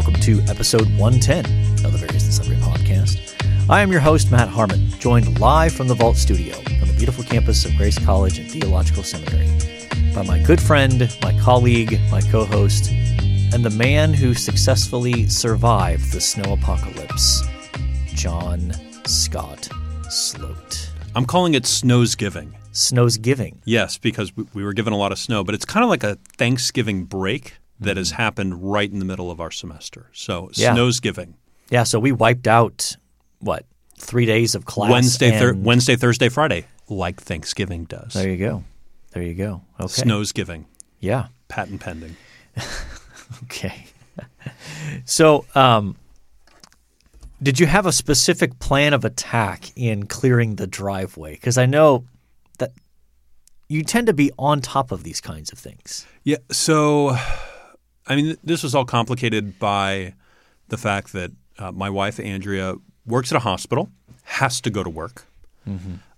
Welcome to episode 110 of the Various and Sundry podcast. I am your host, Matt Harmon, joined live from the Vault Studio on the beautiful campus of Grace College and Theological Seminary by my good friend, my colleague, my co host, and the man who successfully survived the snow apocalypse, John Scott Sloat. I'm calling it Snow's Giving. Snow's Giving. Yes, because we- we were given a lot of snow, but it's kind of like a Thanksgiving break that has happened right in the middle of our semester. So. Yeah. Snow's Giving. Yeah, so we wiped out, what, three days of class? Wednesday, thir- Wednesday, Thursday, Friday, like Thanksgiving does. There you go. There you go. Okay. Snow's Giving, Yeah. patent pending. Okay. so, um, did you have a specific plan of attack in clearing the driveway? Because I know that you tend to be on top of these kinds of things. Yeah. So, I mean, this was all complicated by the fact that uh, my wife Andrea works at a hospital, has to go to work,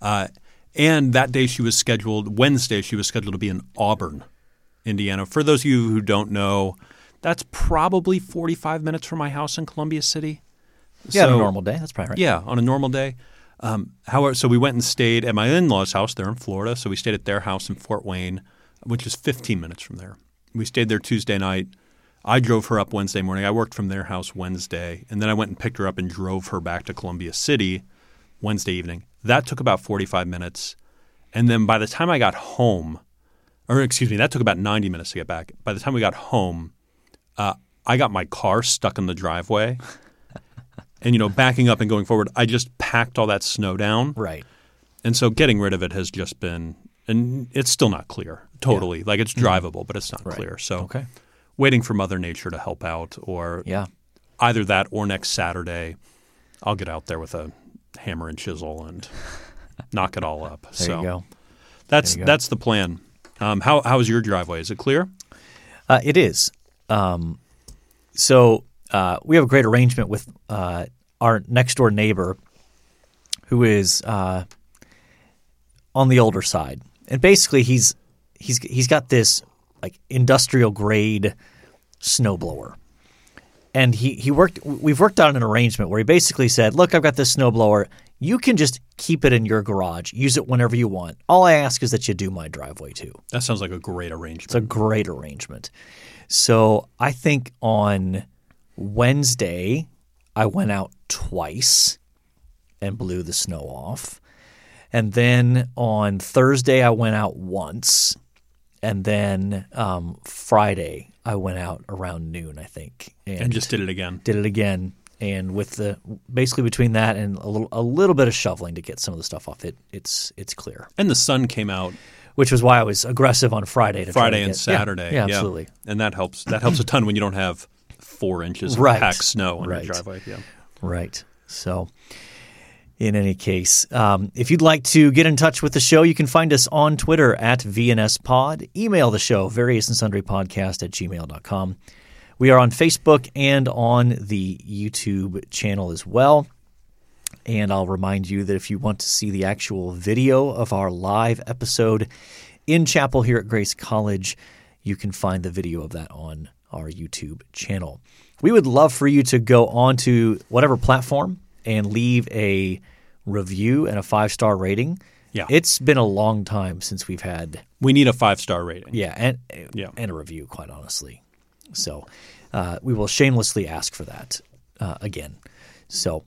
uh, and that day she was scheduled. Wednesday she was scheduled to be in Auburn, Indiana. For those of you who don't know, that's probably forty-five minutes from my house in Columbia City. Yeah, on a normal day. That's probably right. yeah, on a normal day. Um, however, so we went and stayed at my in-laws' house there in Florida. So we stayed at their house in Fort Wayne, which is 15 minutes from there. We stayed there Tuesday night. I drove her up Wednesday morning. I worked from their house Wednesday, and then I went and picked her up and drove her back to Columbia City Wednesday evening. That took about 45 minutes, and then by the time I got home, or excuse me, that took about 90 minutes to get back. By the time we got home, uh, I got my car stuck in the driveway. And you know, backing up and going forward, I just packed all that snow down, Right. and so getting rid of it has just been, and it's still not clear totally. Like it's drivable, but it's not clear. So Okay. Waiting for Mother Nature to help out, or Yeah. either that or next Saturday, I'll get out there with a hammer and chisel and knock it all up. There so you go. that's There you go. that's the plan. Um, how how is your driveway? Is it clear? Uh, it is. Um, so uh, we have a great arrangement with uh, our next door neighbor, who is uh, on the older side, and basically he's he's he's got this like industrial grade snowblower. And he, he worked. We've worked out an arrangement where he basically said, "Look, I've got this snowblower. You can just keep it in your garage. Use it whenever you want. All I ask is that you do my driveway too." That sounds like a great arrangement. It's a great arrangement. So I think on Wednesday, I went out twice and blew the snow off. And then on Thursday, I went out once. And then um, Friday, I went out around noon, I think, and just did it again. did it again. And with the basically between that and a little a little bit of shoveling to get some of the stuff off, it it's it's clear. And the sun came out Which was why I was aggressive on Friday to Friday to and get- Saturday. Yeah, absolutely. and that helps. That helps a ton when you don't have four inches of Right. packed snow on Right. your driveway. Yeah. Right. So, in any case, um, if you'd like to get in touch with the show, you can find us on Twitter at VNSPod. Email the show, various and sundry podcast at gmail.com. We are on Facebook and on the YouTube channel as well. And I'll remind you that if you want to see the actual video of our live episode in chapel here at Grace College, you can find the video of that on our YouTube channel. We would love for you to go on to whatever platform and leave a review and a five star rating. Yeah. It's been a long time since we've had We need a five star rating. yeah, and Yeah. and a review, quite honestly. So uh, we will shamelessly ask for that uh, again. So,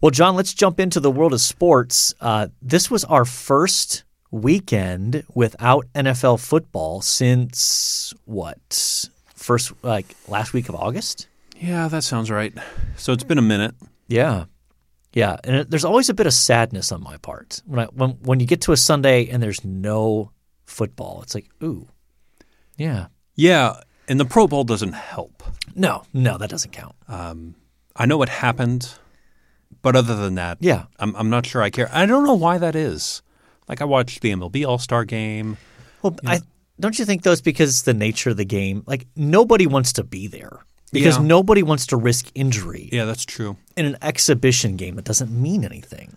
well, John, let's jump into the world of sports. Uh, this was our first weekend without NFL football since what? First, like last week of August. Yeah, that sounds right. So it's been a minute. Yeah, yeah, and it, there's always a bit of sadness on my part when I when when you get to a Sunday and there's no football. It's like, ooh, yeah. Yeah, and the Pro Bowl doesn't help. No, no, that doesn't count. Um, I know what happened, but other than that, Yeah. I'm, I'm not sure I care. I don't know why that is. Like I watched the MLB All Star Game. Well, I don't you think though it's because the nature of the game. Like nobody wants to be there because Yeah. nobody wants to risk injury Yeah, that's true. in an exhibition game it doesn't mean anything.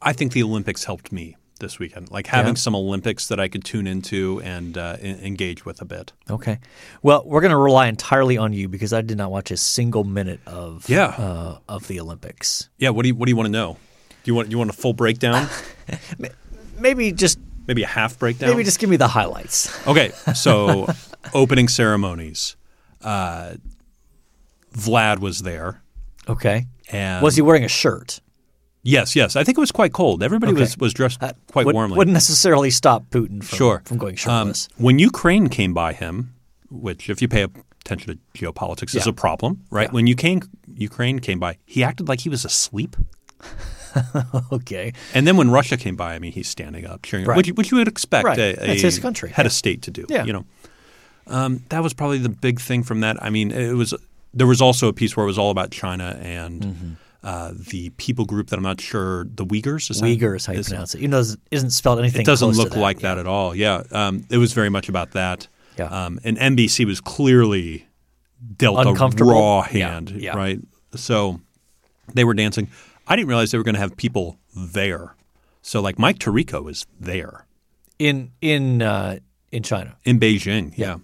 I think the Olympics helped me this weekend, like having Yeah. some Olympics that I could tune into and uh, en- engage with a bit. Okay. Well, we're going to rely entirely on you because I did not watch a single minute of Yeah. uh, of the Olympics. Yeah, what do you what do you want to know? Do you want do you want a full breakdown? Maybe just Maybe a half breakdown? maybe just give me the highlights. Okay, so opening ceremonies. Uh, Vlad was there, Okay. and Was he wearing a shirt? Yes, yes. I think it was quite cold. Everybody Okay. was was dressed quite Would, warmly. Wouldn't necessarily stop Putin from, sure, from going Um, shirtless. when Ukraine came by him, which if you pay attention to geopolitics is a problem, right? Yeah. When Ukraine Ukraine came by, he acted like he was asleep. okay. And then when Russia came by, I mean, he's standing up, cheering, Right. which, which you would expect Right. a, a his country. head Yeah. of state to do. Yeah. You know, um, that was probably the big thing from that. I mean, it was there was also a piece where it was all about China and Mm-hmm. uh, the people group that I'm not sure the Uyghurs. Is that- Uyghur how you is- pronounce it. Though it isn't spelled anything It doesn't look that. like that at all. Yeah, um, it was very much about that. Yeah. Um, and NBC was clearly dealt a raw Yeah, hand, yeah. right? So they were dancing. I didn't realize they were going to have people there. So like Mike Tirico is there in in uh, in China. in Beijing. Yeah.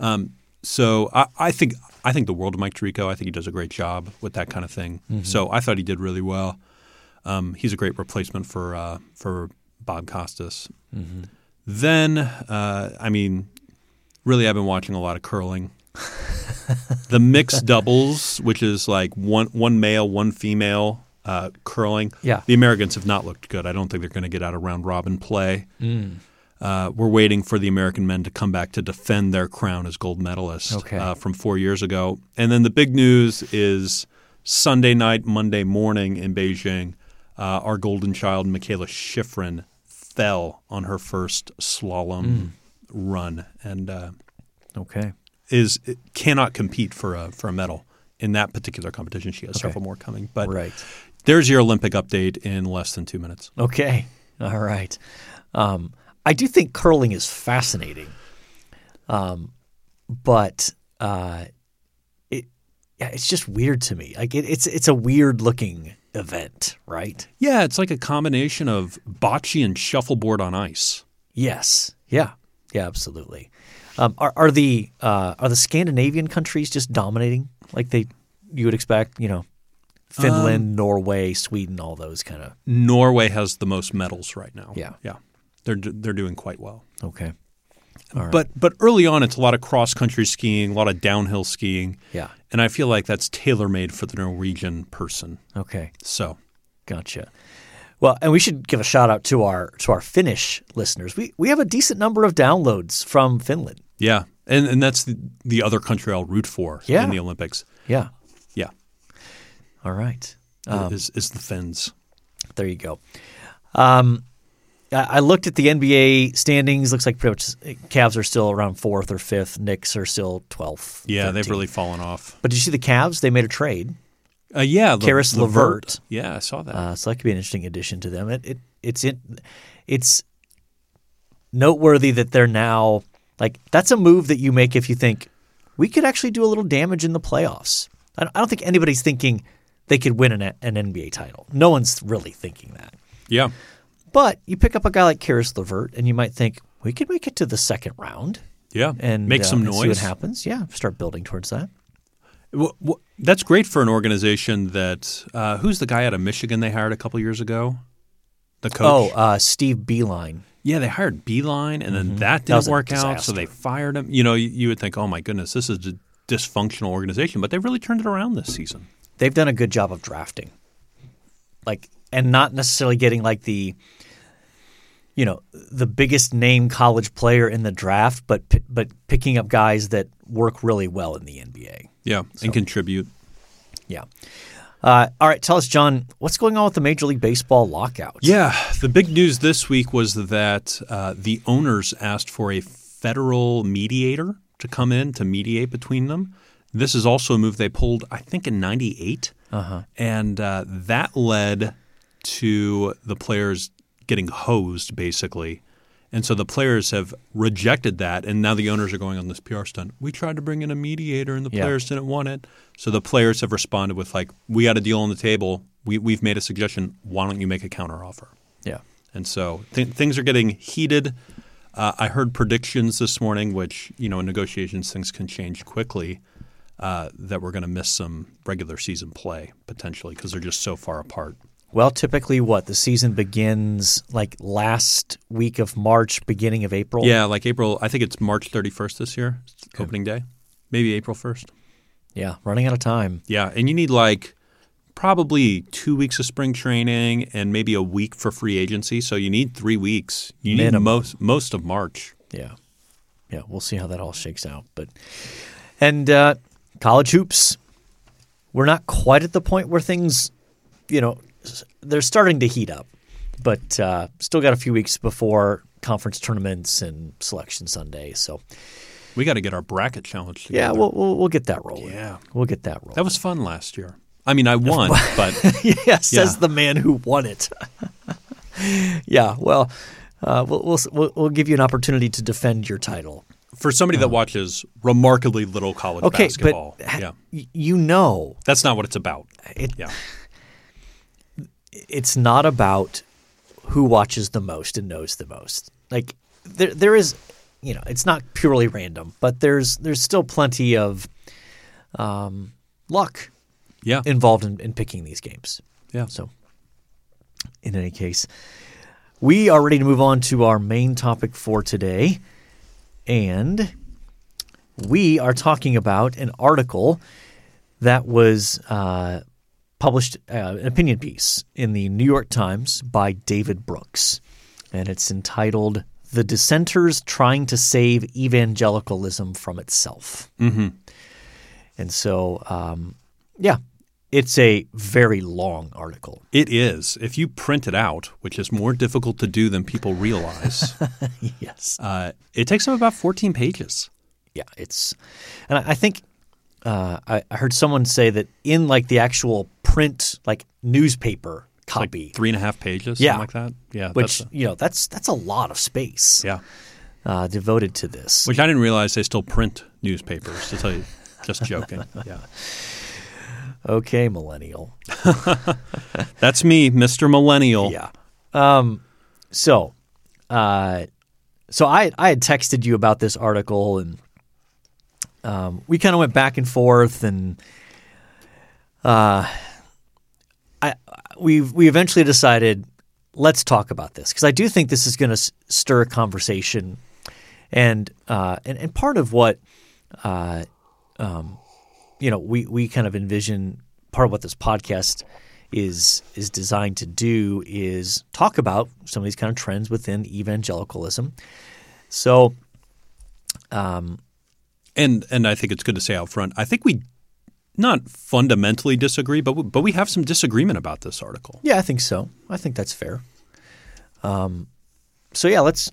Yeah. Um, so I, I think I think the world of Mike Tirico. I think he does a great job with that kind of thing. Mm-hmm. So I thought he did really well. Um, he's a great replacement for uh, for Bob Costas. Mm-hmm. Then uh, I mean, really, I've been watching a lot of curling. the mixed doubles, which is like one one male, one female uh, curling. Yeah. the Americans have not looked good. I don't think they're going to get out of round robin play. Uh, we're waiting for the American men to come back to defend their crown as gold medalists Okay. uh, from four years ago. And then the big news is Sunday night, Monday morning in Beijing, uh, our golden child, Mikaela Shiffrin, fell on her first slalom run and uh, Okay. is cannot compete for a for a medal in that particular competition. She has Okay. several more coming, but Right. There's your Olympic update in less than two minutes. Okay. All right. Um, I do think curling is fascinating, um, but uh, it yeah, it's just weird to me. Like it, it's it's a weird looking event, right? Yeah, it's like a combination of bocce and shuffleboard on ice. Yes. Yeah. Yeah. Absolutely. Um, are are the uh, are the Scandinavian countries just dominating like they you would expect? You know, Finland, Um, Norway, Sweden, all those kind of. Norway has the most medals right now. Yeah. yeah, they're they're doing quite well. Okay. Right. But but early on, it's a lot of cross country skiing, a lot of downhill skiing, Yeah. and I feel like that's tailor made for the Norwegian person. Okay. So Gotcha. Well, and we should give a shout out to our to our Finnish listeners. We we have a decent number of downloads from Finland. yeah, and and that's the, the other country I'll root for Yeah. in the Olympics. Yeah, All right. is is the Finns. There you go. Um, I I looked at the NBA standings. Looks like pretty much Cavs are still around fourth or fifth. Knicks are still twelfth. Yeah, they've really fallen off. But did you see the Cavs? They made a trade, Uh, yeah, Le- Caris LeVert. Yeah, I saw that. uh, so that could be an interesting addition to them. It, it it's in, it's noteworthy that they're now like that's a move that you make if you think we could actually do a little damage in the playoffs. I don't, I don't think anybody's thinking they could win an, an NBA title. No one's really thinking that. yeah, But you pick up a guy like Caris LeVert, and you might think we could make it to the second round yeah, and make uh, some and noise. See what happens? Yeah, start building towards that. Wh- wh- that's great for an organization that uh, who's the guy out of Michigan they hired a couple years ago? The coach. Oh, uh, Steve Beilein. yeah, they hired Beilein, and then that Mm-hmm. That didn't a work out, so they fired him. You know, you, you would think, oh my goodness, this is a dysfunctional organization, but they really turned it around this season. They've done a good job of drafting, like, and not necessarily getting like the, you know, the biggest name college player in the draft, but but picking up guys that work really well in the NBA. Yeah, and contribute. Yeah. Uh, all right, tell us, John, what's going on with the Major League Baseball lockout? Yeah, the big news this week was that uh, the owners asked for a federal mediator to come in to mediate between them. This is also a move they pulled, I think, in '98, uh-huh. and uh, that led to the players getting hosed, basically. And so the players have rejected that, and now the owners are going on this PR stunt. We tried to bring in a mediator, and the Yeah. players didn't want it. So the players have responded with like, "We got a deal on the table. We, we've made a suggestion. Why don't you make a counteroffer?" Yeah. And so th- things are getting heated. Uh, I heard predictions this morning, which you know in negotiations things can change quickly. Uh, that we're going to miss some regular season play potentially because they're just so far apart. Well, typically, what the season begins like last week of March, beginning of April. Yeah, like April. I think it's March 31st this year, opening day. Maybe April 1st. yeah, running out of time. Yeah, and you need like probably two weeks of spring training and maybe a week for free agency. So you need three weeks. You Minimum. need most most of March. Yeah, yeah, we'll see how that all shakes out. But and uh, college hoops, we're not quite at the point where things, you know, they're starting to heat up, but uh, still got a few weeks before conference tournaments and selection Sunday. So We got to get our bracket challenge together. yeah, we'll, we'll we'll get that rolling. Yeah. we'll get that rolling. that was fun last year. I mean, I won, but yeah, says Yeah. the man who won it. yeah, well, uh, we'll, we'll we'll we'll give you an opportunity to defend your title. For somebody that watches remarkably little college Okay, basketball, but yeah, you know, that's not what it's about. it, Yeah, it's not about who watches the most and knows the most. Like there there is, you know, it's not purely random, but there's there's still plenty of um, luck yeah, involved in, in picking these games. yeah. So, in any case, we are ready to move on to our main topic for today. And we are talking about an article that was uh, published, uh, an opinion piece in the New York Times by David Brooks. And it's entitled The Dissenters Trying to Save Evangelicalism from Itself. Mm-hmm. And so, um, yeah, it's a very long article. It is. If you print it out, which is more difficult to do than people realize, yes. uh, it takes them about 14 pages. Yeah, it's, and I think uh, I, I heard someone say that in like the actual print, like newspaper copy, Three and a half pages, Yeah. something like that. Yeah, which that's you know that's that's a lot of space yeah. uh, devoted to this. Which I didn't realize they still print newspapers. To tell you, just joking. Yeah, okay, millennial. that's me, Mr. Millennial. Yeah. Um, so, uh, so I I had texted you about this article, and um, we kind of went back and forth, and uh, I we we eventually decided let's talk about this because I do think this is going to stir a conversation, and uh, and and part of what uh, um, you know we we kind of envision part of what this podcast is is designed to do is talk about some of these kind of trends within evangelicalism. So, And and I think it's good to say out front. I think we not fundamentally disagree, but we, but we have some disagreement about this article. yeah, I think so. I think that's fair. Um, so yeah, let's.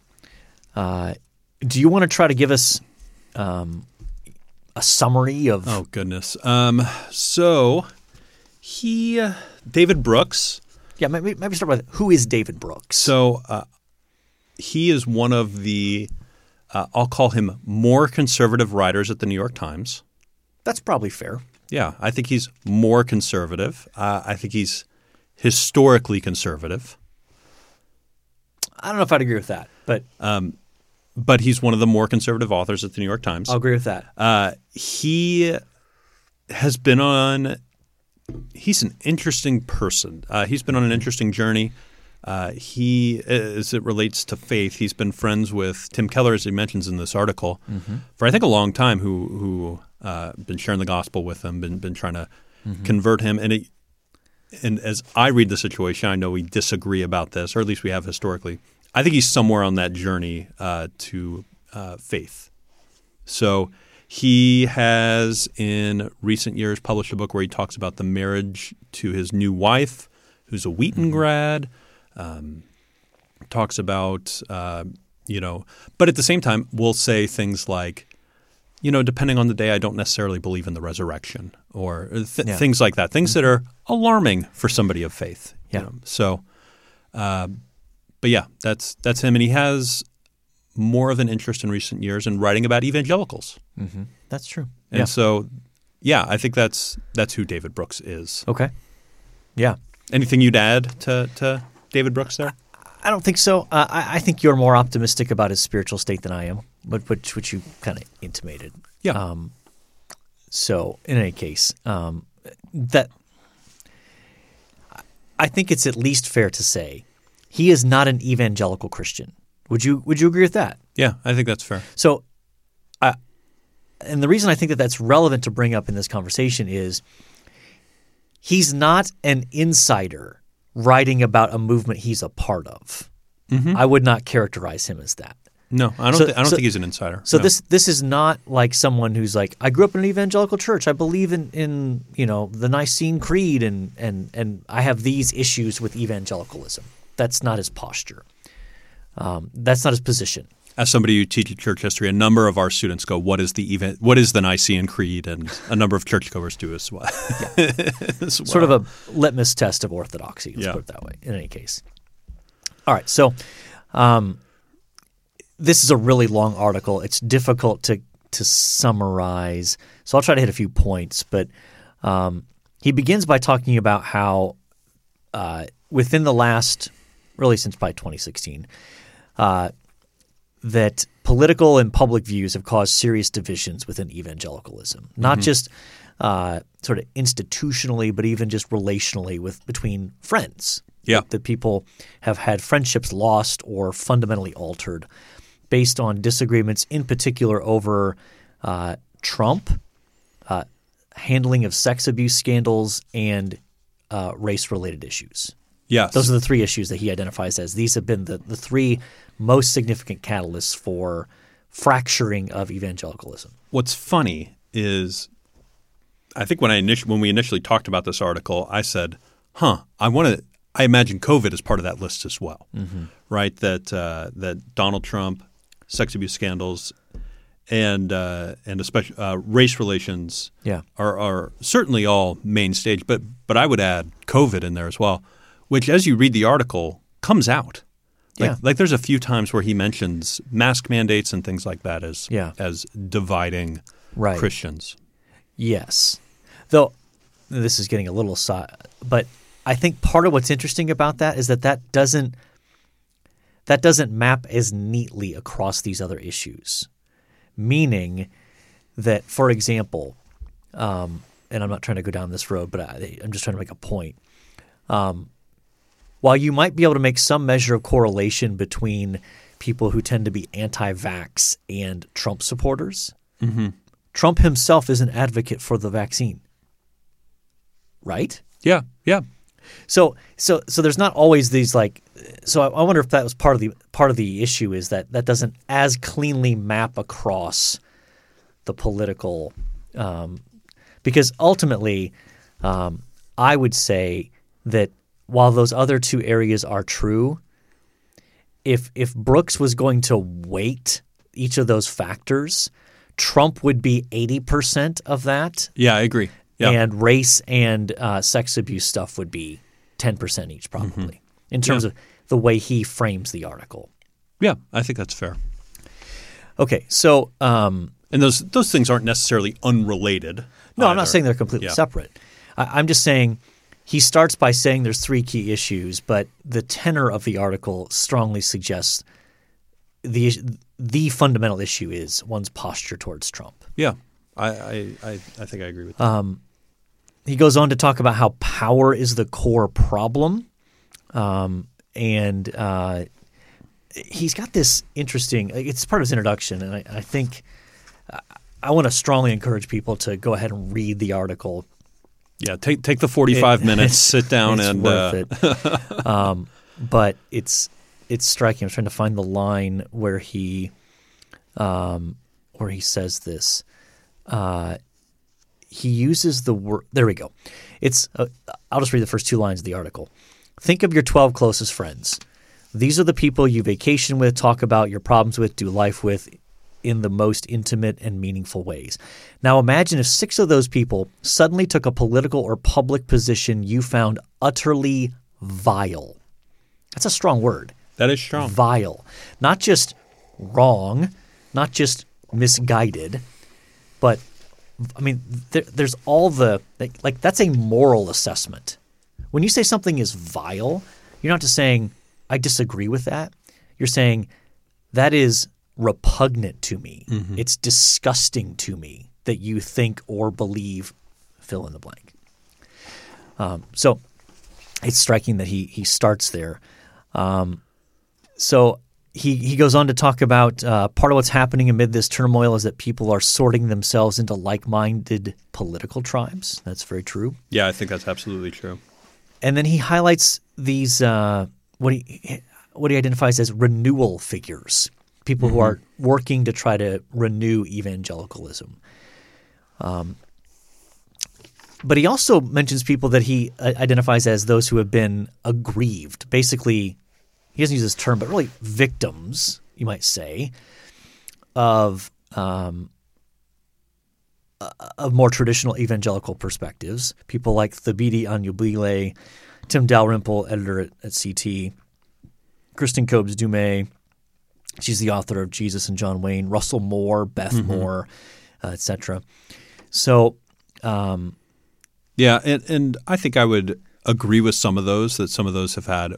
Uh, do you want to try to give us um, a summary of? Oh goodness. Um, so he, uh, David Brooks. Yeah, maybe, maybe start with who is David Brooks? So uh, he is one of the, uh, I'll call him more conservative writers at the New York Times. that's probably fair. Yeah, I think he's more conservative. Uh, I think he's historically conservative, I don't know if I'd agree with that, but but he's one of the more conservative authors at the New York Times. I'll agree with that. Uh, he has been on. He's an interesting person. Uh, he's been on an interesting journey. Uh, he, as it relates to faith, he's been friends with Tim Keller, as he mentions in this article, for I think a long time. Who who uh, been sharing the gospel with him, been been trying to convert him, and it, and as I read the situation, I know we disagree about this, or at least we have historically. I think he's somewhere on that journey uh, to uh, faith. So he has, in recent years, published a book where he talks about the marriage to his new wife, who's a Wheaton grad. Um, talks about, uh, you know, but at the same time, we'll say things like, you know, depending on the day, I don't necessarily believe in the resurrection or th- Yeah. things like that. Things that are alarming for somebody of faith. you Yeah. know. So, uh, but yeah, that's that's him, and he has more of an interest in recent years in writing about evangelicals. That's true. And yeah. so, yeah, I think that's that's who David Brooks is. Okay. Yeah. Anything you'd add to, to David Brooks there? I don't think so. Uh, I, I think you're more optimistic about his spiritual state than I am, but which which you kind of intimated. Yeah. Um, so in any case, um, that I think it's at least fair to say he is not an evangelical Christian. Would you Would you agree with that? yeah, I think that's fair. So, I, and the reason I think that that's relevant to bring up in this conversation is he's not an insider writing about a movement he's a part of. Mm-hmm. I would not characterize him as that. No, I don't. So- thi- I don't so- think he's an insider. So No. this this is not like someone who's like I grew up in an evangelical church. I believe in in you know the Nicene Creed and and and I have these issues with evangelicalism. That's not his posture. Um, that's not his position. as somebody who teaches church history, a number of our students go, "What is the event? What is the Nicene Creed?" And a number of churchgoers do as well. As well. Sort of a litmus test of orthodoxy. Let's Yeah. put it that way. In any case, all right. So um, this is a really long article. It's difficult to to summarize. So I'll try to hit a few points. But um, he begins by talking about how uh, within the last, really since by 2016, uh, that political and public views have caused serious divisions within evangelicalism, not just uh, sort of institutionally, but even just relationally with between friends. Yeah. that, that people have had friendships lost or fundamentally altered based on disagreements, in particular over uh, Trump, uh, handling of sex abuse scandals, and uh, race-related issues. Yes, Those are the three issues that he identifies as these have been the, the three most significant catalysts for fracturing of evangelicalism. What's funny is, I think when I initi- when we initially talked about this article, I said, "Huh, I want to." I imagine COVID is part of that list as well, right? That uh, that Donald Trump, sex abuse scandals, and uh, and especially uh, race relations, Yeah. are, are certainly all main stage. But but I would add COVID in there as well, which as you read the article comes out. Like, Yeah. like there's a few times where he mentions mask mandates and things like that as Yeah. as dividing Right. Christians. Yes. Though this is getting a little side, but I think part of what's interesting about that is that that doesn't that doesn't map as neatly across these other issues. Meaning that, for example, um, and I'm not trying to go down this road, but I, I'm just trying to make a point. Um, while you might be able to make some measure of correlation between people who tend to be anti-vax and Trump supporters, Trump himself is an advocate for the vaccine. Right? Yeah, yeah. So so so there's not always these like so I, I wonder if that was part of the part of the issue is that that doesn't as cleanly map across the political um, because ultimately um, I would say that while those other two areas are true, if if Brooks was going to weight each of those factors, Trump would be eighty percent of that, Yeah, I agree. Yeah. and race and uh, sex abuse stuff would be 10% each probably in terms Yeah. of the way he frames the article yeah, I think that's fair. okay so um, And those those things aren't necessarily unrelated. no i'm not saying they're completely Yeah. separate I, i'm just saying he starts by saying there's three key issues but the tenor of the article strongly suggests the the fundamental issue is one's posture towards trump Yeah. I, I, I, think I agree with that. he goes on to talk about how power is the core problem, um, and uh, he's got this interesting. It's part of his introduction, and I, I think I, I want to strongly encourage people to go ahead and read the article. Yeah, take take the forty five minutes, sit down, and worth uh, it. um, but it's it's striking. I'm trying to find the line where he um, where he says this. Uh, he uses the word. There we go. It's. Uh, I'll just read the first two lines of the article. Think of your 12 closest friends. These are the people you vacation with, talk about your problems with, do life with in the most intimate and meaningful ways. Now imagine if six of those people suddenly took a political or public position you found utterly vile. That's a strong word. that is strong. Vile. Not just wrong, not just misguided, but I mean, there, there's all the like, like that's a moral assessment. When you say something is vile, you're not just saying I disagree with that. You're saying that is repugnant to me. It's disgusting to me that you think or believe fill in the blank. Um, so it's striking that he he starts there. Um, so he he goes on to talk about uh, part of what's happening amid this turmoil is that people are sorting themselves into like-minded political tribes. That's very true. Yeah, I think that's absolutely true. And then he highlights these uh, what he what he identifies as renewal figures, people who are working to try to renew evangelicalism. Um, but he also mentions people that he uh, identifies as those who have been aggrieved. Basically, he doesn't use this term, but really victims, you might say, of um, uh, of more traditional evangelical perspectives. People like Thabiti Anyabwile, Tim Dalrymple, editor at, at CT, Kristin Kobes Du Mez. She's the author of Jesus and John Wayne. Russell Moore, Beth Moore, uh, etc. So, um, Yeah, and, and I think I would agree with some of those that some of those have had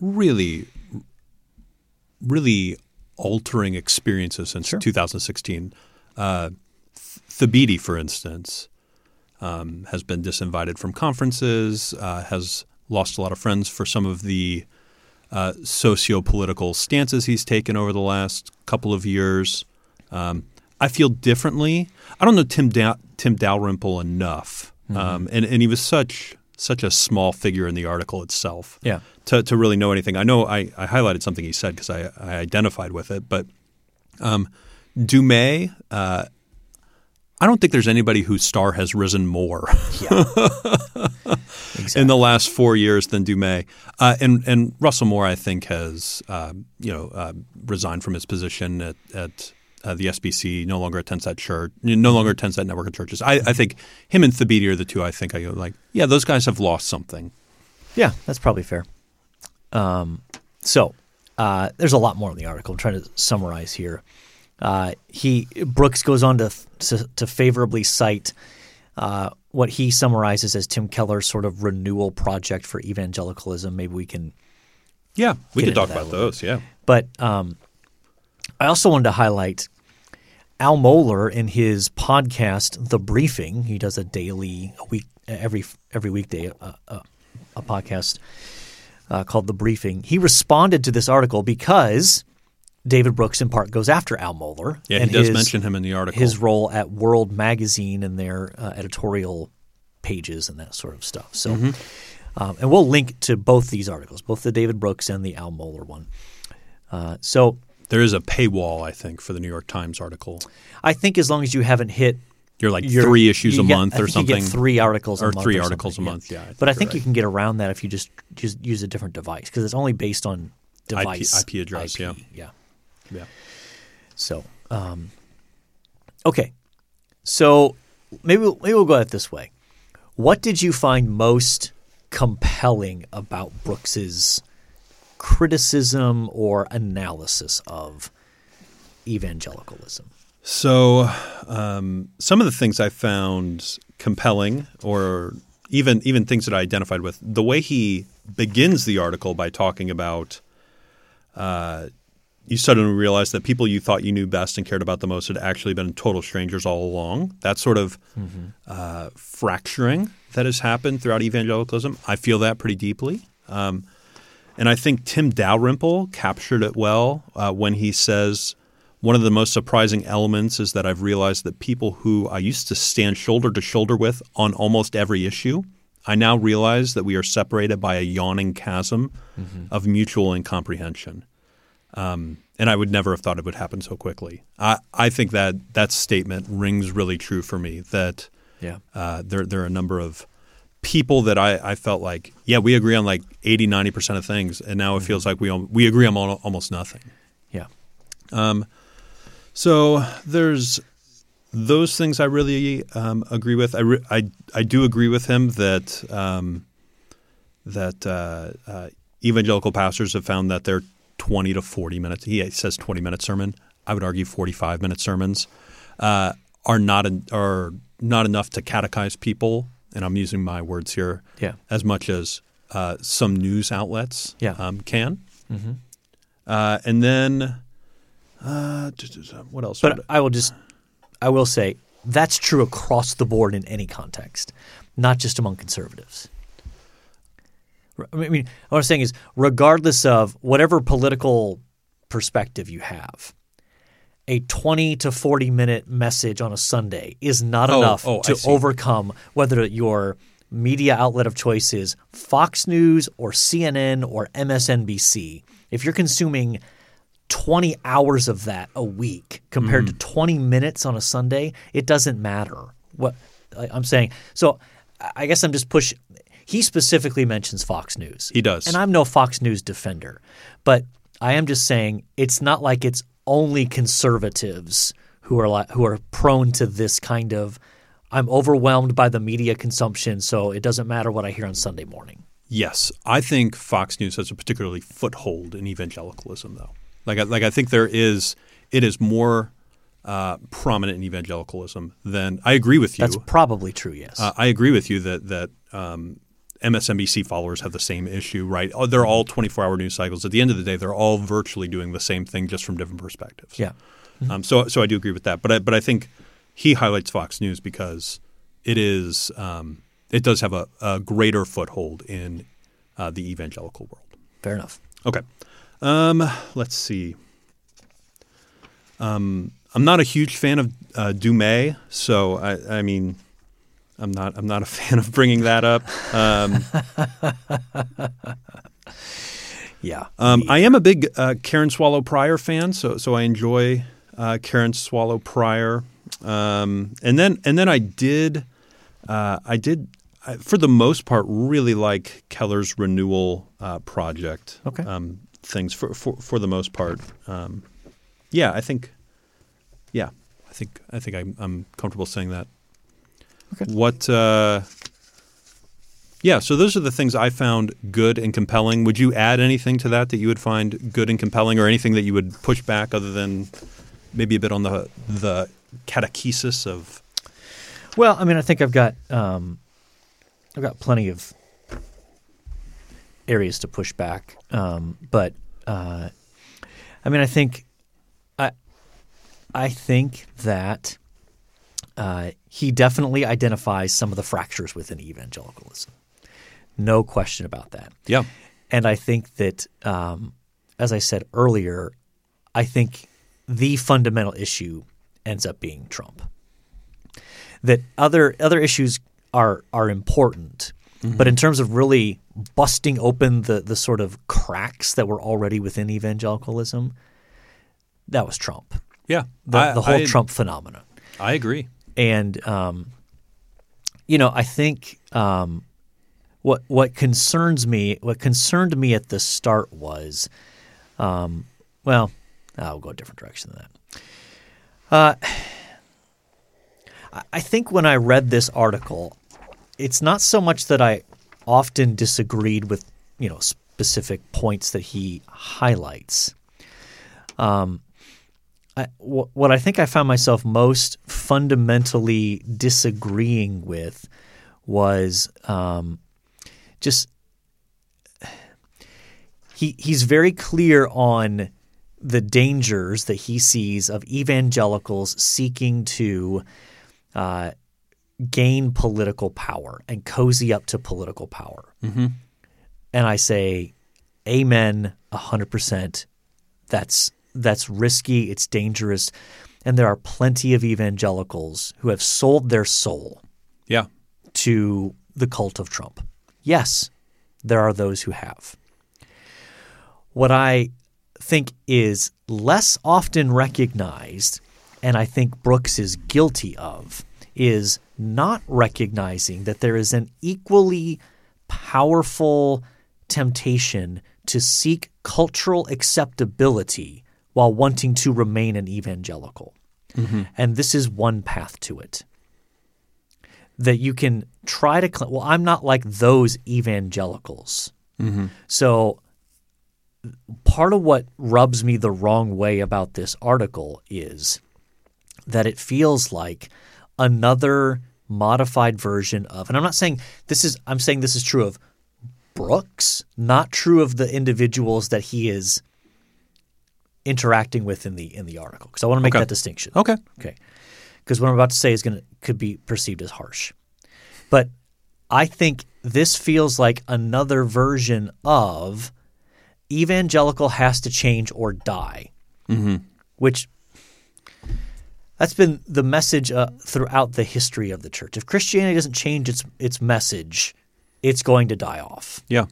really, really altering experiences since 2016. Uh, Thabiti, for instance, um, has been disinvited from conferences, uh, has lost a lot of friends for some of the uh, socio-political stances he's taken over the last couple of years. Um, I feel differently. I don't know Tim da- Tim Dalrymple enough, um, and and he was such such a small figure in the article itself. Yeah. To to really know anything, I know I, I highlighted something he said because I, I identified with it, but um, Du Mez. Uh, I don't think there's anybody whose star has risen more in the last four years than Du Mez. Uh, and and Russell Moore, I think, has uh, you know uh, resigned from his position at, at uh, the SBC. No longer attends that church. No longer attends that network of churches. I, I think him and Thabiti are the two. I think I go like, yeah, those guys have lost something. Yeah, that's probably fair. Um, so uh, there's a lot more in the article. I'm trying to summarize here. Uh, he Brooks goes on to to, to favorably cite uh, what he summarizes as Tim Keller's sort of renewal project for evangelicalism. Maybe we can, Yeah, we could talk about those. Yeah, but um, I also wanted to highlight Al Mohler in his podcast, The Briefing. He does a daily, a week, every every weekday, uh, uh, a podcast uh, called The Briefing. He responded to this article because David Brooks, in part, goes after Al Mohler. yeah, he does his- mention him in the article. his role at World Magazine and their uh, editorial pages and that sort of stuff. So, Mm-hmm. um, and we'll link to both these articles, both the David Brooks and the Al Mohler one. Uh, so, there is a paywall, I think, for the New York Times article. I think as long as you haven't hit You're like your- three issues a get- month or something. You get three articles a or month three or articles a month, yeah, I but I think you can get around that if you just just use a different device because it's only based on device IP address, yeah. yeah. Yeah. So, um, okay. So maybe we'll, maybe we'll go at it this way. What did you find most compelling about Brooks's criticism or analysis of evangelicalism? So, um, some of the things I found compelling, or even even things that I identified with, the way he begins the article by talking about, uh, you suddenly realize that people you thought you knew best and cared about the most had actually been total strangers all along. That sort of uh, fracturing that has happened throughout evangelicalism, I feel that pretty deeply. Um, and I think Tim Dalrymple captured it well uh, when he says, one of the most surprising elements is that I've realized that people who I used to stand shoulder to shoulder with on almost every issue, I now realize that we are separated by a yawning chasm of mutual incomprehension. Um, and I would never have thought it would happen so quickly. I, I think that that statement rings really true for me that Yeah. uh, there, there are a number of people that I, I felt like, yeah, we agree on like 80, 90% of things. And now it feels like we, we agree on almost nothing. Yeah. Um, So there's those things I really um, agree with. I, re- I I do agree with him that um, that uh, uh, evangelical pastors have found that their 20 to 40 minutes. He says 20 minute sermon. I would argue 45 minute sermons uh, are not en- are not enough to catechize people. And I'm using my words here Yeah. as much as uh, some news outlets Yeah. um, can. Uh, and then uh, what else? But I will just, I will say that's true across the board in any context, not just among conservatives. I mean, what I'm saying is, regardless of whatever political perspective you have, a 20 to 40 minute message on a Sunday is not Oh, enough oh, to overcome whether your media outlet of choice is Fox News or CNN or MSNBC. If you're consuming 20 hours of that a week compared Mm-hmm. to 20 minutes on a Sunday, it doesn't matter. What I'm saying. So I- I guess I'm just push. He specifically mentions Fox News. He does. And I'm no Fox News defender, but I am just saying it's not like it's only conservatives who are like, who are prone to this kind of I'm overwhelmed by the media consumption, so it doesn't matter what I hear on Sunday morning. Yes, I think Fox News has a particularly foothold in evangelicalism, though. Like, I, like I think there is, it is more uh, prominent in evangelicalism than I agree with you. That's probably true. Yes. Uh, I agree with you that that um, MSNBC followers have the same issue, right? Oh, They're all 24-hour news cycles. At the end of the day, they're all virtually doing the same thing, just from different perspectives. yeah. Um, so, so I do agree with that. But I, but I think he highlights Fox News because it is um, it does have a, a greater foothold in uh, the evangelical world. Fair enough. Okay, um, let's see. Um, I'm not a huge fan of uh, Du Mez, so I, I mean, I'm not I'm not a fan of bringing that up. Um, Yeah. Um, I am a big uh, Karen Swallow Pryor fan, so so I enjoy uh, Karen Swallow Pryor. Um, and then and then I did uh, I did I, for the most part really like Keller's renewal uh, project. Okay. Um, things for, for for the most part. Um, yeah, I think. Yeah, I think I think I'm, I'm comfortable saying that. Okay. What? Uh, yeah, so those are the things I found good and compelling. Would you add anything to that that you would find good and compelling, or anything that you would push back other than maybe a bit on the the catechesis of? Well, I mean, I think I've got um, I've got plenty of areas to push back, um, but uh, I mean, I think I I think that uh, he definitely identifies some of the fractures within evangelicalism. No question about that. Yeah, And I think that, um, as I said earlier, I think the fundamental issue ends up being Trump. That other other issues are are important, but in terms of really busting open the the sort of cracks that were already within evangelicalism, that was Trump. yeah. The, I, the whole I- Trump phenomenon. I agree. And um, you know, I think um, what what concerns me, what concerned me at the start was, um, well, I'll go a different direction than that. Uh, I- think when I read this article, it's not so much that I often disagreed with you know specific points that he highlights. I, what I think I found myself most fundamentally disagreeing with was um, just he he's very clear on the dangers that he sees of evangelicals seeking to uh, gain political power and cozy up to political power. And I say, Amen, hundred percent that's that's risky, it's dangerous, and there are plenty of evangelicals who have sold their soul Yeah, to the cult of Trump. Yes, there are those who have. What I think is less often recognized, and I think Brooks is guilty of, is not recognizing that there is an equally powerful temptation to seek cultural acceptability while wanting to remain an evangelical. Mm-hmm. And this is one path to it. That you can try to cl- well i'm not like those evangelicals. Mm-hmm. So part of what rubs me the wrong way about this article is that it feels like another modified version of and i'm not saying this is i'm saying this is true of Brooks, not true of the individuals that he is interacting with in the in the article. Because I want to make Okay. that distinction. Okay. Okay. Because what I'm about to say is going to could be perceived as harsh. But I think this feels like another version of evangelical has to change or die, mm-hmm. which that's been the message uh, throughout the history of the church. If Christianity doesn't change its its message, it's going to die off. Yeah.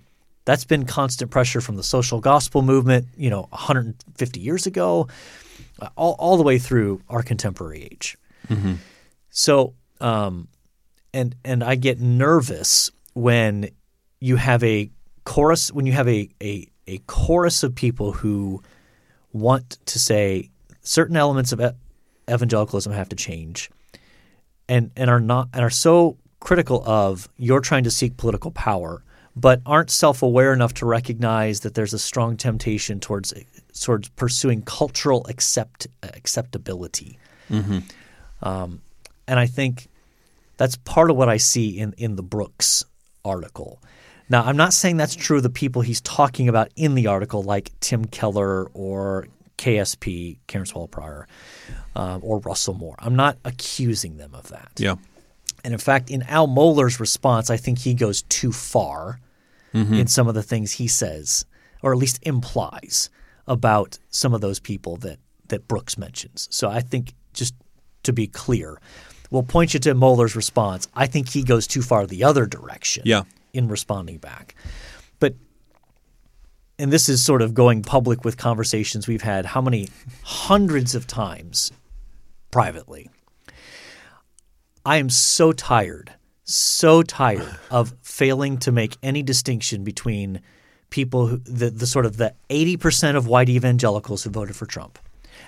That's been constant pressure from the social gospel movement, you know, 150 years ago, all, all the way through our contemporary age. So, um, and and I get nervous when you have a chorus when you have a a, a chorus of people who want to say certain elements of evangelicalism have to change, and and are not and are so critical of you're trying to seek political power, but aren't self-aware enough to recognize that there's a strong temptation towards towards pursuing cultural accept acceptability. Um, and I think that's part of what I see in, in the Brooks article. Now, I'm not saying that's true of the people he's talking about in the article, like Tim Keller or KSP, Karen Swallow Pryor, um, or Russell Moore. I'm not accusing them of that. Yeah. And in fact, in Al Mohler's response, I think he goes too far in some of the things he says, or at least implies about some of those people that that Brooks mentions. So I think just to be clear, we'll point you to Mohler's response. I think he goes too far the other direction Yeah. in responding back. But and this is sort of going public with conversations we've had how many hundreds of times privately. I am so tired, so tired of failing to make any distinction between people who the, the sort of the 80% of white evangelicals who voted for Trump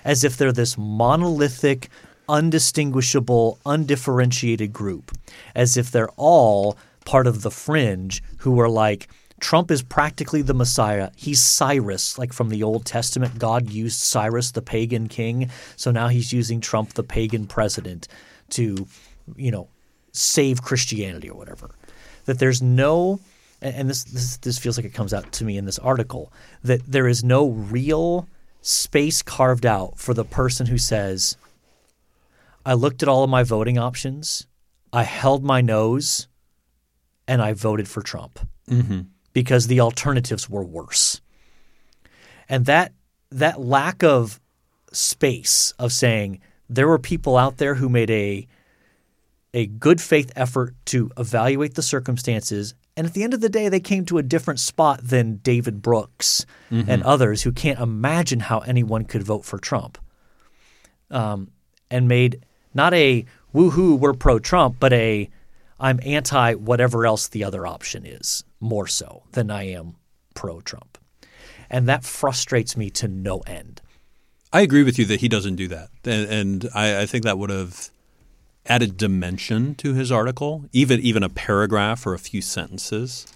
as if they're this monolithic, undistinguishable, undifferentiated group, as if they're all part of the fringe who are like, Trump is practically the Messiah. He's Cyrus, like from the Old Testament. God used Cyrus, the pagan king. So now he's using Trump, the pagan president, to, you know, save Christianity or whatever. That there's no, and this, this, this feels like it comes out to me in this article, that there is no real space carved out for the person who says, I looked at all of my voting options, I held my nose, and I voted for Trump mm-hmm. because the alternatives were worse. And that that lack of space of saying there were people out there who made a a good faith effort to evaluate the circumstances and at the end of the day they came to a different spot than David Brooks and others who can't imagine how anyone could vote for Trump. Um, and made not a woohoo we're pro Trump but a I'm anti whatever else the other option is more so than I am pro Trump. And that frustrates me to no end. I agree with you that he doesn't do that, and, and I, I think that would have added dimension to his article. Even even a paragraph or a few sentences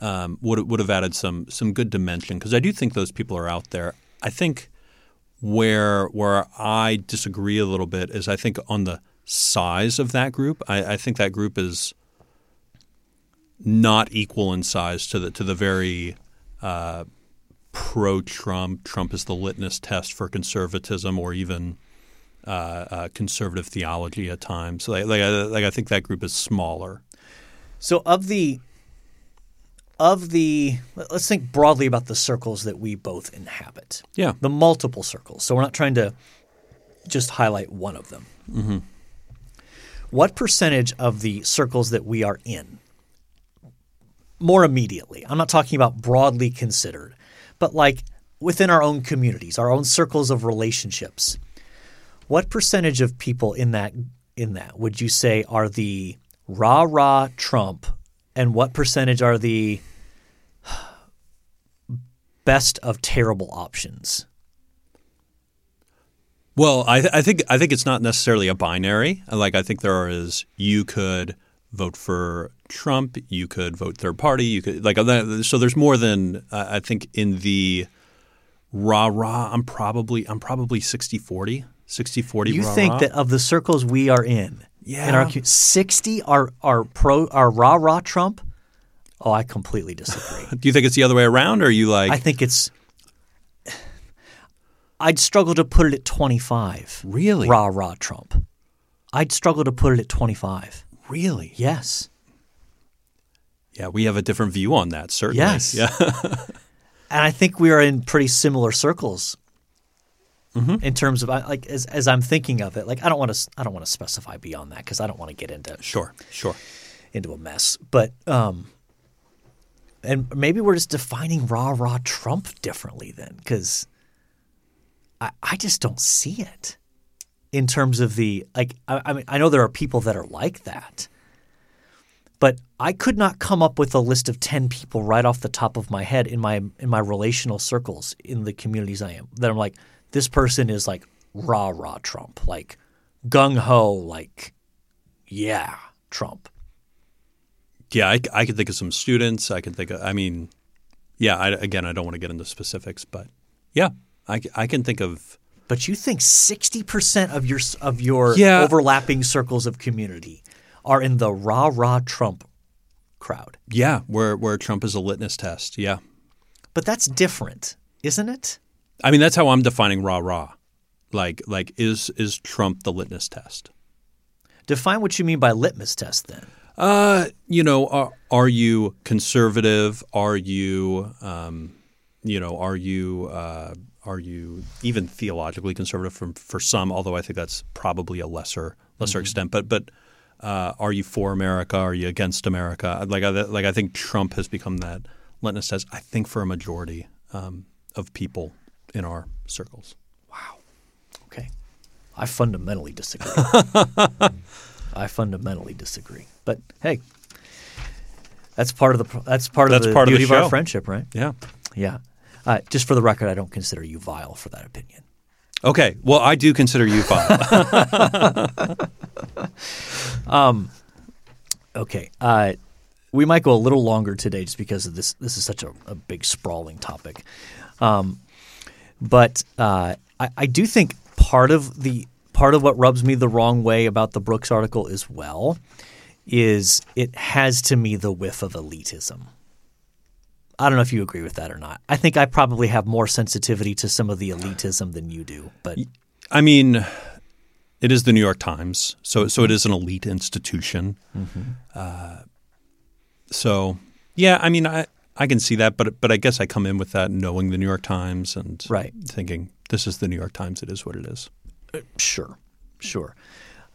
um, would would have added some some good dimension because I do think those people are out there. I think where where I disagree a little bit is I think on the size of that group. I, I think that group is not equal in size to the to the very uh, pro-Trump. Trump is the litmus test for conservatism, or even Uh, uh, conservative theology at times. Like, like, I, like I think that group is smaller. So of the of the let's think broadly about the circles that we both inhabit. Yeah. The multiple circles. So we're not trying to just highlight one of them. Mm-hmm. What percentage of the circles that we are in more immediately? I'm not talking about broadly considered, but like within our own communities, our own circles of relationships. What percentage of people in that in that would you say are the rah rah Trump, and what percentage are the best of terrible options? Well, I, I think I think it's not necessarily a binary. Like I think there is you could vote for Trump, you could vote third party, you could like so. There's more than I think in the rah rah. I'm probably I'm probably 60-40, 60-40 You rah, think rah. that of the circles we are in, Yeah. in our sixty are are pro are rah rah Trump? Oh, I completely disagree. Do you think it's the other way around, or are you like I think it's. I'd struggle to put it at 25. really, Rah, rah, Trump. I'd struggle to put it at 25. really? Yes. Yeah, we have a different view on that. Certainly. Yes. Yeah. And I think we are in pretty similar circles Mm-hmm. in terms of like as as I'm thinking of it. Like I don't want to I don't want to specify beyond that because I don't want to get into sure. Sure. into a mess. But um, and maybe we're just defining rah rah Trump differently then because I I just don't see it in terms of the like. I, I mean I know there are people that are like that. But I could not come up with a list of ten people right off the top of my head in my in my relational circles in the communities I am that I'm like this person is like rah rah Trump like gung ho like yeah Trump Yeah, I, I could think of some students. I could think of, I mean, yeah, I, again, I don't want to get into specifics, but yeah, I, I can think of, But you think sixty percent of your of your Yeah. overlapping circles of community are in the rah rah Trump crowd. yeah, where, where Trump is a litmus test. Yeah. But that's different, isn't it? I mean, that's how I'm defining rah rah. Like, like is, is Trump the litmus test? Define what you mean by litmus test then. Uh, you know, are, are you conservative? Are you, um, you know, are you, uh, are you even theologically conservative for, for some? Although I think that's probably a lesser lesser extent. But but uh, are you for America? Are you against America? Like I, like I think Trump has become that litmus test. I think for a majority um, of people in our circles. Wow. Okay. I fundamentally disagree. I fundamentally disagree. But hey, that's part of the that's part That's of the part of the beauty of, our friendship, right? Yeah. Yeah. Uh, just for the record, I don't consider you vile for that opinion. Okay. Well, I do consider you fine. Okay. Uh, we might go a little longer today just because of this. This is such a, a big, sprawling topic. Um, but uh, I, I do think part of the part of what rubs me the wrong way about the Brooks article as well is it has to me the whiff of elitism. I don't know if you agree with that or not. I think I probably have more sensitivity to some of the elitism than you do. But I mean, it is the New York Times, so so it is an elite institution. Uh, so yeah, I mean, I I can see that, but but I guess I come in with that knowing the New York Times and Right. thinking this is the New York Times. It is what it is. Sure, sure.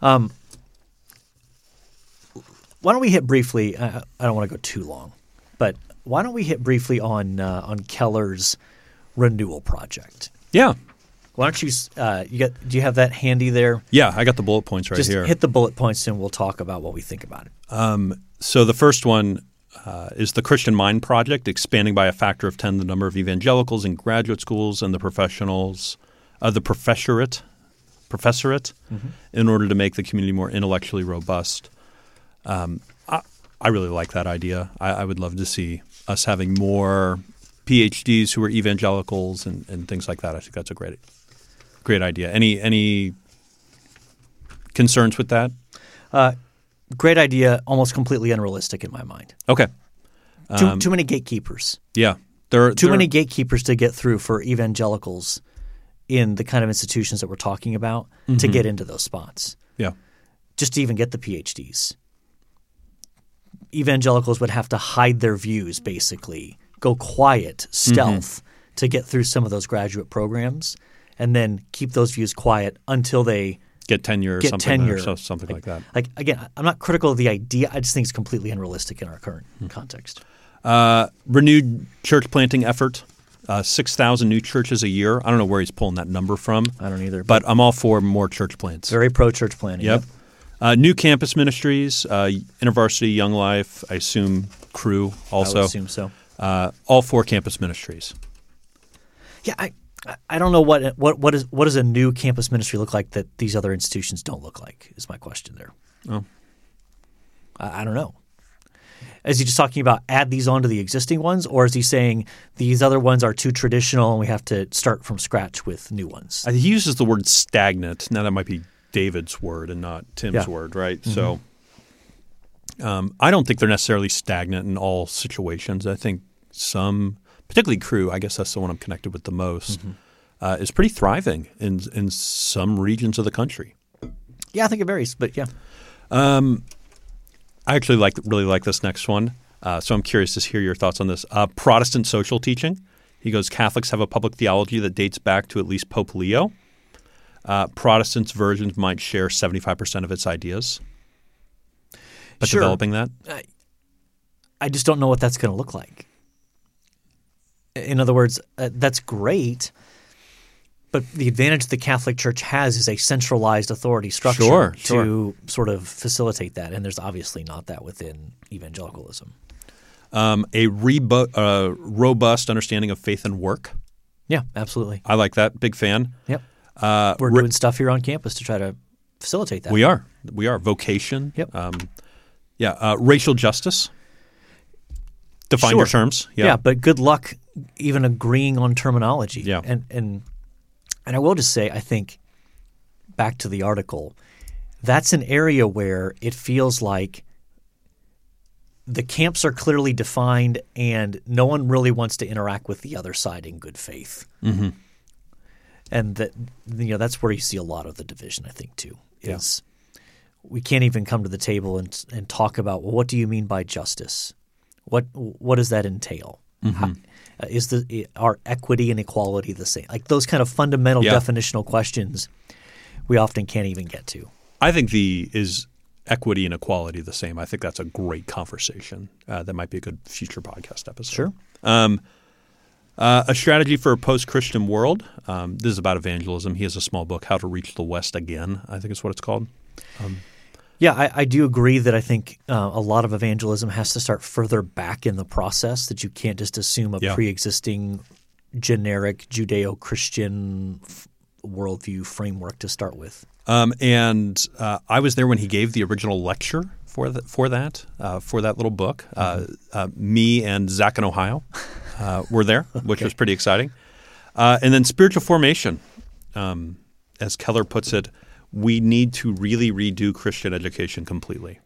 Um, why don't we hit briefly? I, I don't want to go too long, but why don't we hit briefly on uh, on Keller's renewal project? Yeah, Why don't you? Uh, you got? Do you have that handy there? yeah. I got the bullet points right Just here. hit the bullet points, and we'll talk about what we think about it. So the first one uh, is the Christian Mind Project, expanding by a factor of ten the number of evangelicals in graduate schools and the professionals, uh, the professorate, professorate, in order to make the community more intellectually robust. Um, I, I really like that idea. I, I would love to see us having more PhDs who are evangelicals and, and things like that. I think that's a great, great idea. Any any concerns with that? Great idea, almost completely unrealistic in my mind. Okay, Too, um, too many gatekeepers. yeah. There, Too there- many gatekeepers to get through for evangelicals in the kind of institutions that we're talking about to mm-hmm. get into those spots. Yeah. just to even get the PhDs. Evangelicals would have to hide their views, basically, go quiet, stealth, mm-hmm. to get through some of those graduate programs, and then keep those views quiet until they get tenure or get something, tenure. or something like that. Like again, I'm not critical of the idea. I just think it's completely unrealistic in our current context. Uh, renewed church planting effort. Uh, Six thousand new churches a year. I don't know where he's pulling that number from, I don't either. but I'm all for more church plants. very pro church planting. Yep. Uh, new campus ministries, uh, InterVarsity, Young Life, I assume Cru I also. assume so. Uh, all four campus ministries. Yeah, I I- I don't know what what what is what does a new campus ministry look like that these other institutions don't look like is my question there. Oh. I, I don't know. Is he just talking about add these onto the existing ones, or is he saying these other ones are too traditional and we have to start from scratch with new ones? Uh, He uses the word stagnant. Now that might be David's word and not Tim's Yeah. Mm-hmm. word, right? So, Um, I don't think they're necessarily stagnant in all situations. I think some, particularly Cru, I guess that's the one I'm connected with the most, uh, is pretty thriving in in some regions of the country. Yeah, I think it varies, but yeah. I actually like really like this next one. Uh, so I'm curious to hear your thoughts on this. Uh, Protestant social teaching. He goes, Catholics have a public theology that dates back to at least Pope Leo. Uh, Protestants' versions might share 75% of its ideas. But Sure. developing that? I just don't know what that's going to look like. In other words, uh, that's great, but the advantage the Catholic Church has is a centralized authority structure Sure, to sure. sort of facilitate that, and there's obviously not that within evangelicalism. Um, a rebu- uh, robust understanding of faith and work. Yeah, absolutely. I like that. Big fan. Yep. Uh, We're re- doing stuff here on campus to try to facilitate that. we are. We are. Vocation. Yep. Um, yeah. Uh, racial justice. Define Sure. your terms. yeah. Yeah. but good luck even agreeing on terminology. Yeah. And and and I will just say I think back to the article, that's an area where it feels like the camps are clearly defined and no one really wants to interact with the other side in good faith. Mm-hmm. And that you know that's where you see a lot of the division I think too is we can't even come to the table and and talk about well what do you mean by justice? What what does that entail? How, uh, is the are equity and equality the same? Like those kind of fundamental Yeah. definitional questions we often can't even get to. I think the is equity and equality the same. I think that's a great conversation. Uh, that might be a good future podcast episode. Sure. Uh, a strategy for a post-Christian world. Um, this is about evangelism. He has a small book, "How to Reach the West Again." I think is what it's called. Yeah, I, I do agree that I think uh, a lot of evangelism has to start further back in the process. That you can't just assume a Yeah. pre-existing generic Judeo-Christian f- worldview framework to start with. Um, and uh, I was there when he gave the original lecture for the, for that uh, for that little book. Uh, uh, me and Zach in Ohio uh, were there, which was pretty exciting. Uh, and then spiritual formation, um, as Keller puts it, we need to really redo Christian education completely.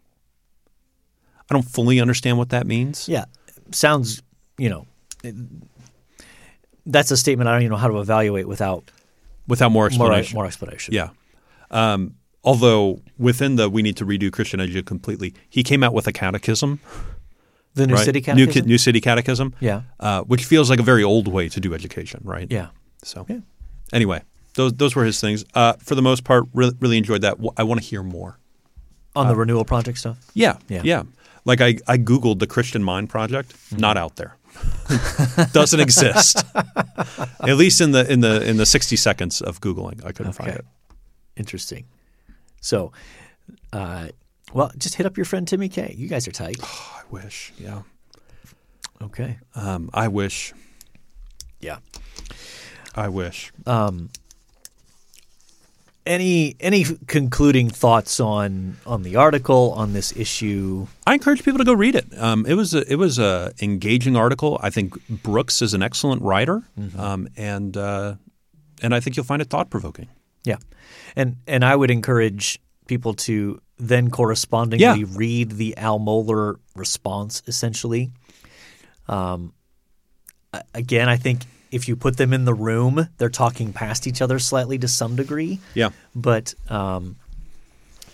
I don't fully understand what that means. Yeah, sounds you know. it- that's a statement I don't even know how to evaluate without Without more more, explanation. more explanation. Yeah. Um, although within the we need to redo Christian education completely, he came out with a catechism. the New right? City New, Catechism. Ki- New City Catechism. yeah, Uh, which feels like a very old way to do education, right? yeah. So, Yeah. anyway, those those were his things. Uh, for the most part, really, really enjoyed that. I want to hear more. On the renewal project stuff. Yeah, Yeah. yeah. Like I, I googled the Christian Mind Project. Not out there. Doesn't exist. At least in the in the in the sixty seconds of googling, I couldn't find it. Interesting. So, uh, well, just hit up your friend Timmy K. You guys are tight. I wish. Yeah. Okay. Um, I wish. Yeah. I wish. Any any concluding thoughts on on the article on this issue? I encourage people to go read it. Um, it was a, it was a engaging article. I think Brooks is an excellent writer, um, and uh, and I think you'll find it thought provoking. Yeah, and and I would encourage people to then correspondingly Yeah. read the Al Mohler response. Essentially, um, again, I think if you put them in the room, they're talking past each other slightly to some degree. Yeah, but um,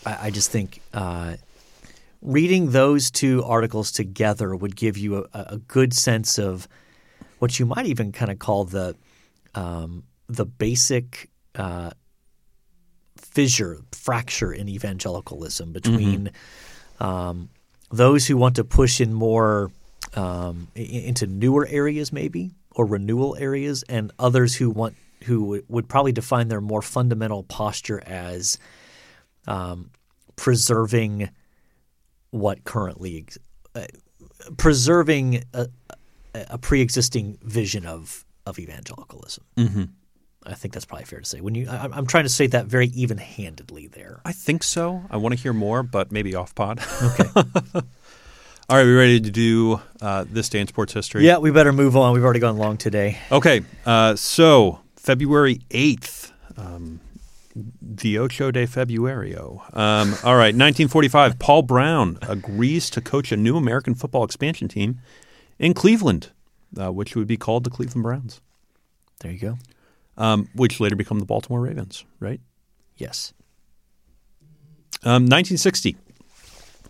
I, I just think uh, reading those two articles together would give you a, a good sense of what you might even kind of call the um, the basic uh, fissure, fracture in evangelicalism between um, those who want to push in more um, into newer areas, maybe or renewal areas, and others who want who would- would probably define their more fundamental posture as um, preserving what currently uh, preserving a, a pre-existing vision of of evangelicalism. Mm-hmm. I think that's probably fair to say. When you, I, I'm trying to say that very even-handedly there. I think so. I want to hear more, but maybe off pod. Okay. All right, we ready to do uh, this day in sports history? yeah, we better move on. We've already gone long today. Okay, uh, so February eighth, um, The Ocho de Februario. Um, all right, 1945. Paul Brown agrees to coach a new American football expansion team in Cleveland, uh, which would be called the Cleveland Browns, There you go. um, which later become the Baltimore Ravens, right? Yes. Um, 1960.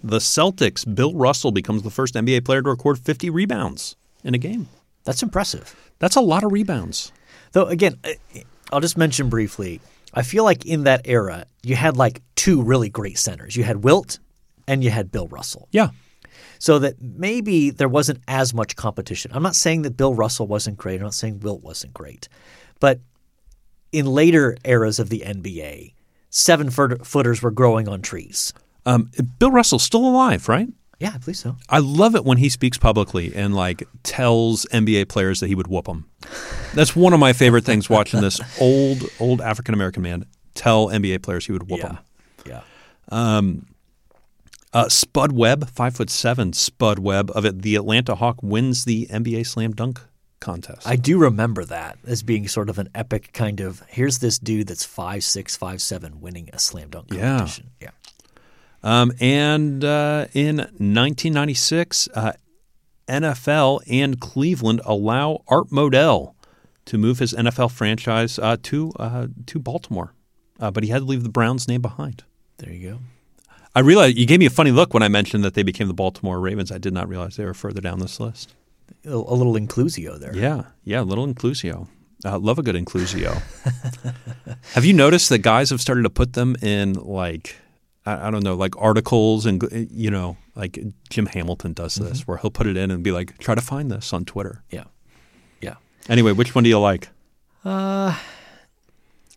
The Celtics, Bill Russell becomes the first NBA player to record 50 rebounds in a game. That's impressive. That's a lot of rebounds. Though again, I'll just mention briefly. I feel like in that era, you had like two really great centers. You had Wilt and you had Bill Russell. Yeah. So that maybe there wasn't as much competition. I'm not saying that Bill Russell wasn't great. I'm not saying Wilt wasn't great. But in later eras of the NBA, seven footers were growing on trees. Um, Bill Russell's still alive, right? Yeah, I believe so. I love it when he speaks publicly and like tells NBA players that he would whoop them. That's one of my favorite things watching this old old African American man tell NBA players he would whoop them. Yeah. Yeah. Uh, Spud Webb, five foot seven, Spud Webb of it, the Atlanta Hawk wins the NBA slam dunk contest. I do remember that as being sort of an epic kind of here's this dude that's five six, five seven winning a slam dunk Yeah. competition. Yeah. Um, and uh, in 1996, uh, NFL and Cleveland allow Art Modell to move his NFL franchise uh, to uh, to Baltimore, uh, but he had to leave the Browns name behind. There you go. I realized you gave me a funny look when I mentioned that they became the Baltimore Ravens. I did not realize they were further down this list. A, a little inclusio there. Yeah, yeah, a little inclusio. Uh, love a good inclusio. have you noticed that guys have started to put them in like I, I don't know, like articles and you know, like Jim Hamilton does this, where he'll put it in and be like, try to find this on Twitter. Yeah. Yeah. Anyway, which one do you like? Uh,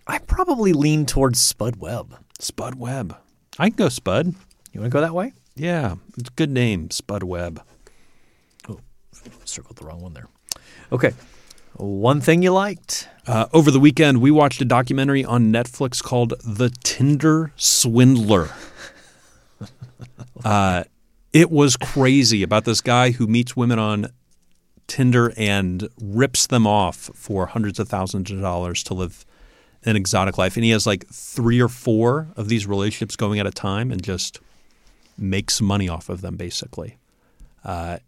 I probably lean towards Spud Webb. Spud Webb. I can go Spud. You want to go that way? Yeah, it's a good name, Spud Webb. Oh, circled the wrong one there. Okay. One thing you liked. Uh, over the weekend, we watched a documentary on Netflix called The Tinder Swindler. uh, it was crazy about this guy who meets women on Tinder and rips them off for hundreds of thousands of dollars to live an exotic life. And he has like three or four of these relationships going at a time and just makes money off of them, basically. Uh,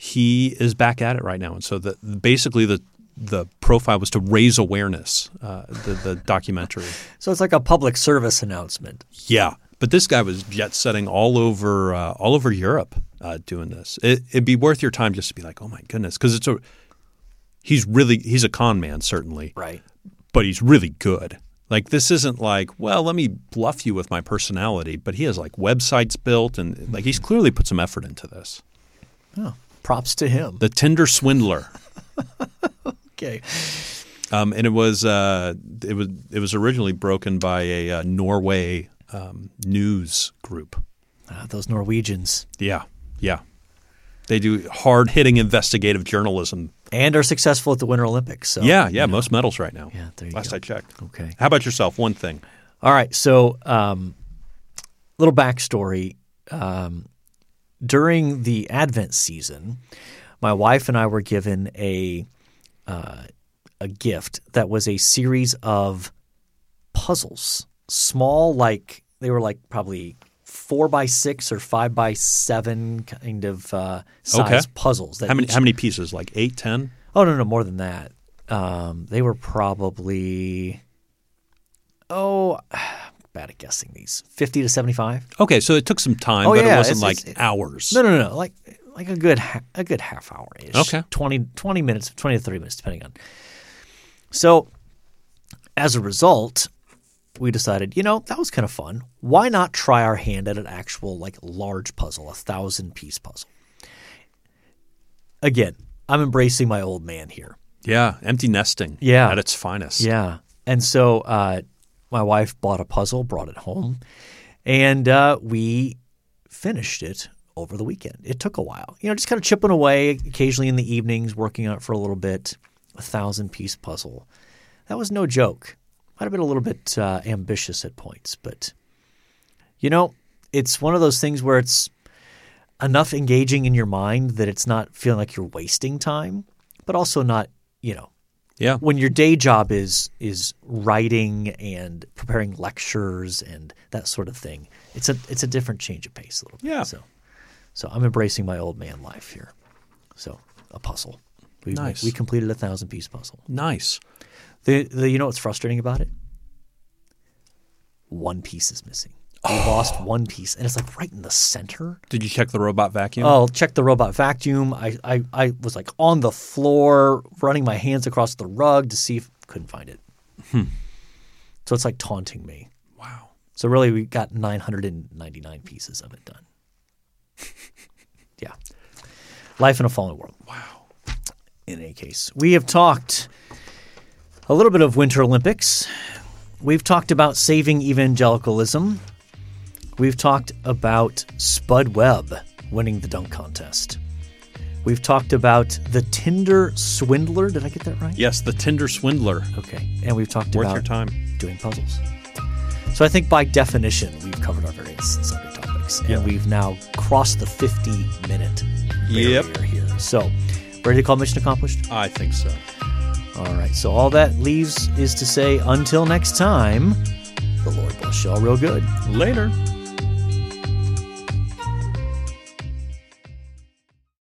he is back at it right now, and so the basically the the profile was to raise awareness. Uh, the the documentary, So it's like a public service announcement. yeah. But this guy was jet setting all over uh, all over Europe uh, doing this. It, it'd be worth your time just to be like, oh my goodness, because it's a he's really he's a con man certainly, Right. but he's really good. Like this isn't like, well, let me bluff you with my personality, but he has like websites built and like he's clearly put some effort into this. Oh, props to him. The Tinder Swindler. Okay. Um, and it was uh, it was it was originally broken by a uh, Norway um, news group. Ah, those Norwegians. Yeah, yeah, they do hard hitting investigative journalism. And are successful at the Winter Olympics. So Yeah, yeah, most medals right now. Yeah, there you Last go. I checked. Okay. How about yourself? One thing. All right. So, um, little backstory. Um, during the Advent season, my wife and I were given a uh, a gift that was a series of puzzles, small, like they were like probably four by six or five by seven kind of uh, size Okay. puzzles. That How many each- how many pieces? Like eight, ten? Oh no, no, more than that. Um, they were probably oh, bad at guessing these. Fifty to seventy-five. Okay, so it took some time, Oh, but yeah, it wasn't it's- like it's- hours. No, no, no, like like a good a good half hour ish. Okay. 20, 20 minutes, twenty to thirty minutes, depending on. So, as a result, we decided, you know, that was kind of fun. Why not try our hand at an actual like large puzzle, a thousand piece puzzle? Again, I'm embracing my old man here. Yeah, empty nesting. Yeah. at its finest. Yeah. And so uh, my wife bought a puzzle, brought it home, and uh, we finished it over the weekend. It took a while, you know, just kind of chipping away occasionally in the evenings, working on it for a little bit. A thousand piece puzzle. That was no joke. Might have been a little bit uh, ambitious at points, but you know, it's one of those things where it's enough engaging in your mind that it's not feeling like you're wasting time, but also not, you know, Yeah. when your day job is is writing and preparing lectures and that sort of thing, it's a it's a different change of pace a little bit. Yeah. So, so I'm embracing my old man life here. So a puzzle. We, Nice. We completed a thousand piece puzzle. Nice. The, the you know what's frustrating about it? One piece is missing. We lost one piece, and it's like right in the center. Did you check the robot vacuum? Oh, check the robot vacuum. I, I, I was like on the floor, running my hands across the rug to see if couldn't find it. Hmm. So it's like taunting me. wow. So really, we got 999 pieces of it done. yeah, life in a fallen world. Wow. In any case, we have talked a little bit of Winter Olympics. We've talked about saving evangelicalism. We've talked about Spud Webb winning the dunk contest. We've talked about the Tinder swindler. Did I get that right? Yes, the Tinder swindler. Okay. And we've talked Worth about your time. doing puzzles. So I think by definition, we've covered our various Sunday topics. And we've now crossed the 50 minute barrier Yep. here. So, ready to call mission accomplished? I think so. All right. So all that leaves is to say until next time, the Lord bless y'all real good. Later.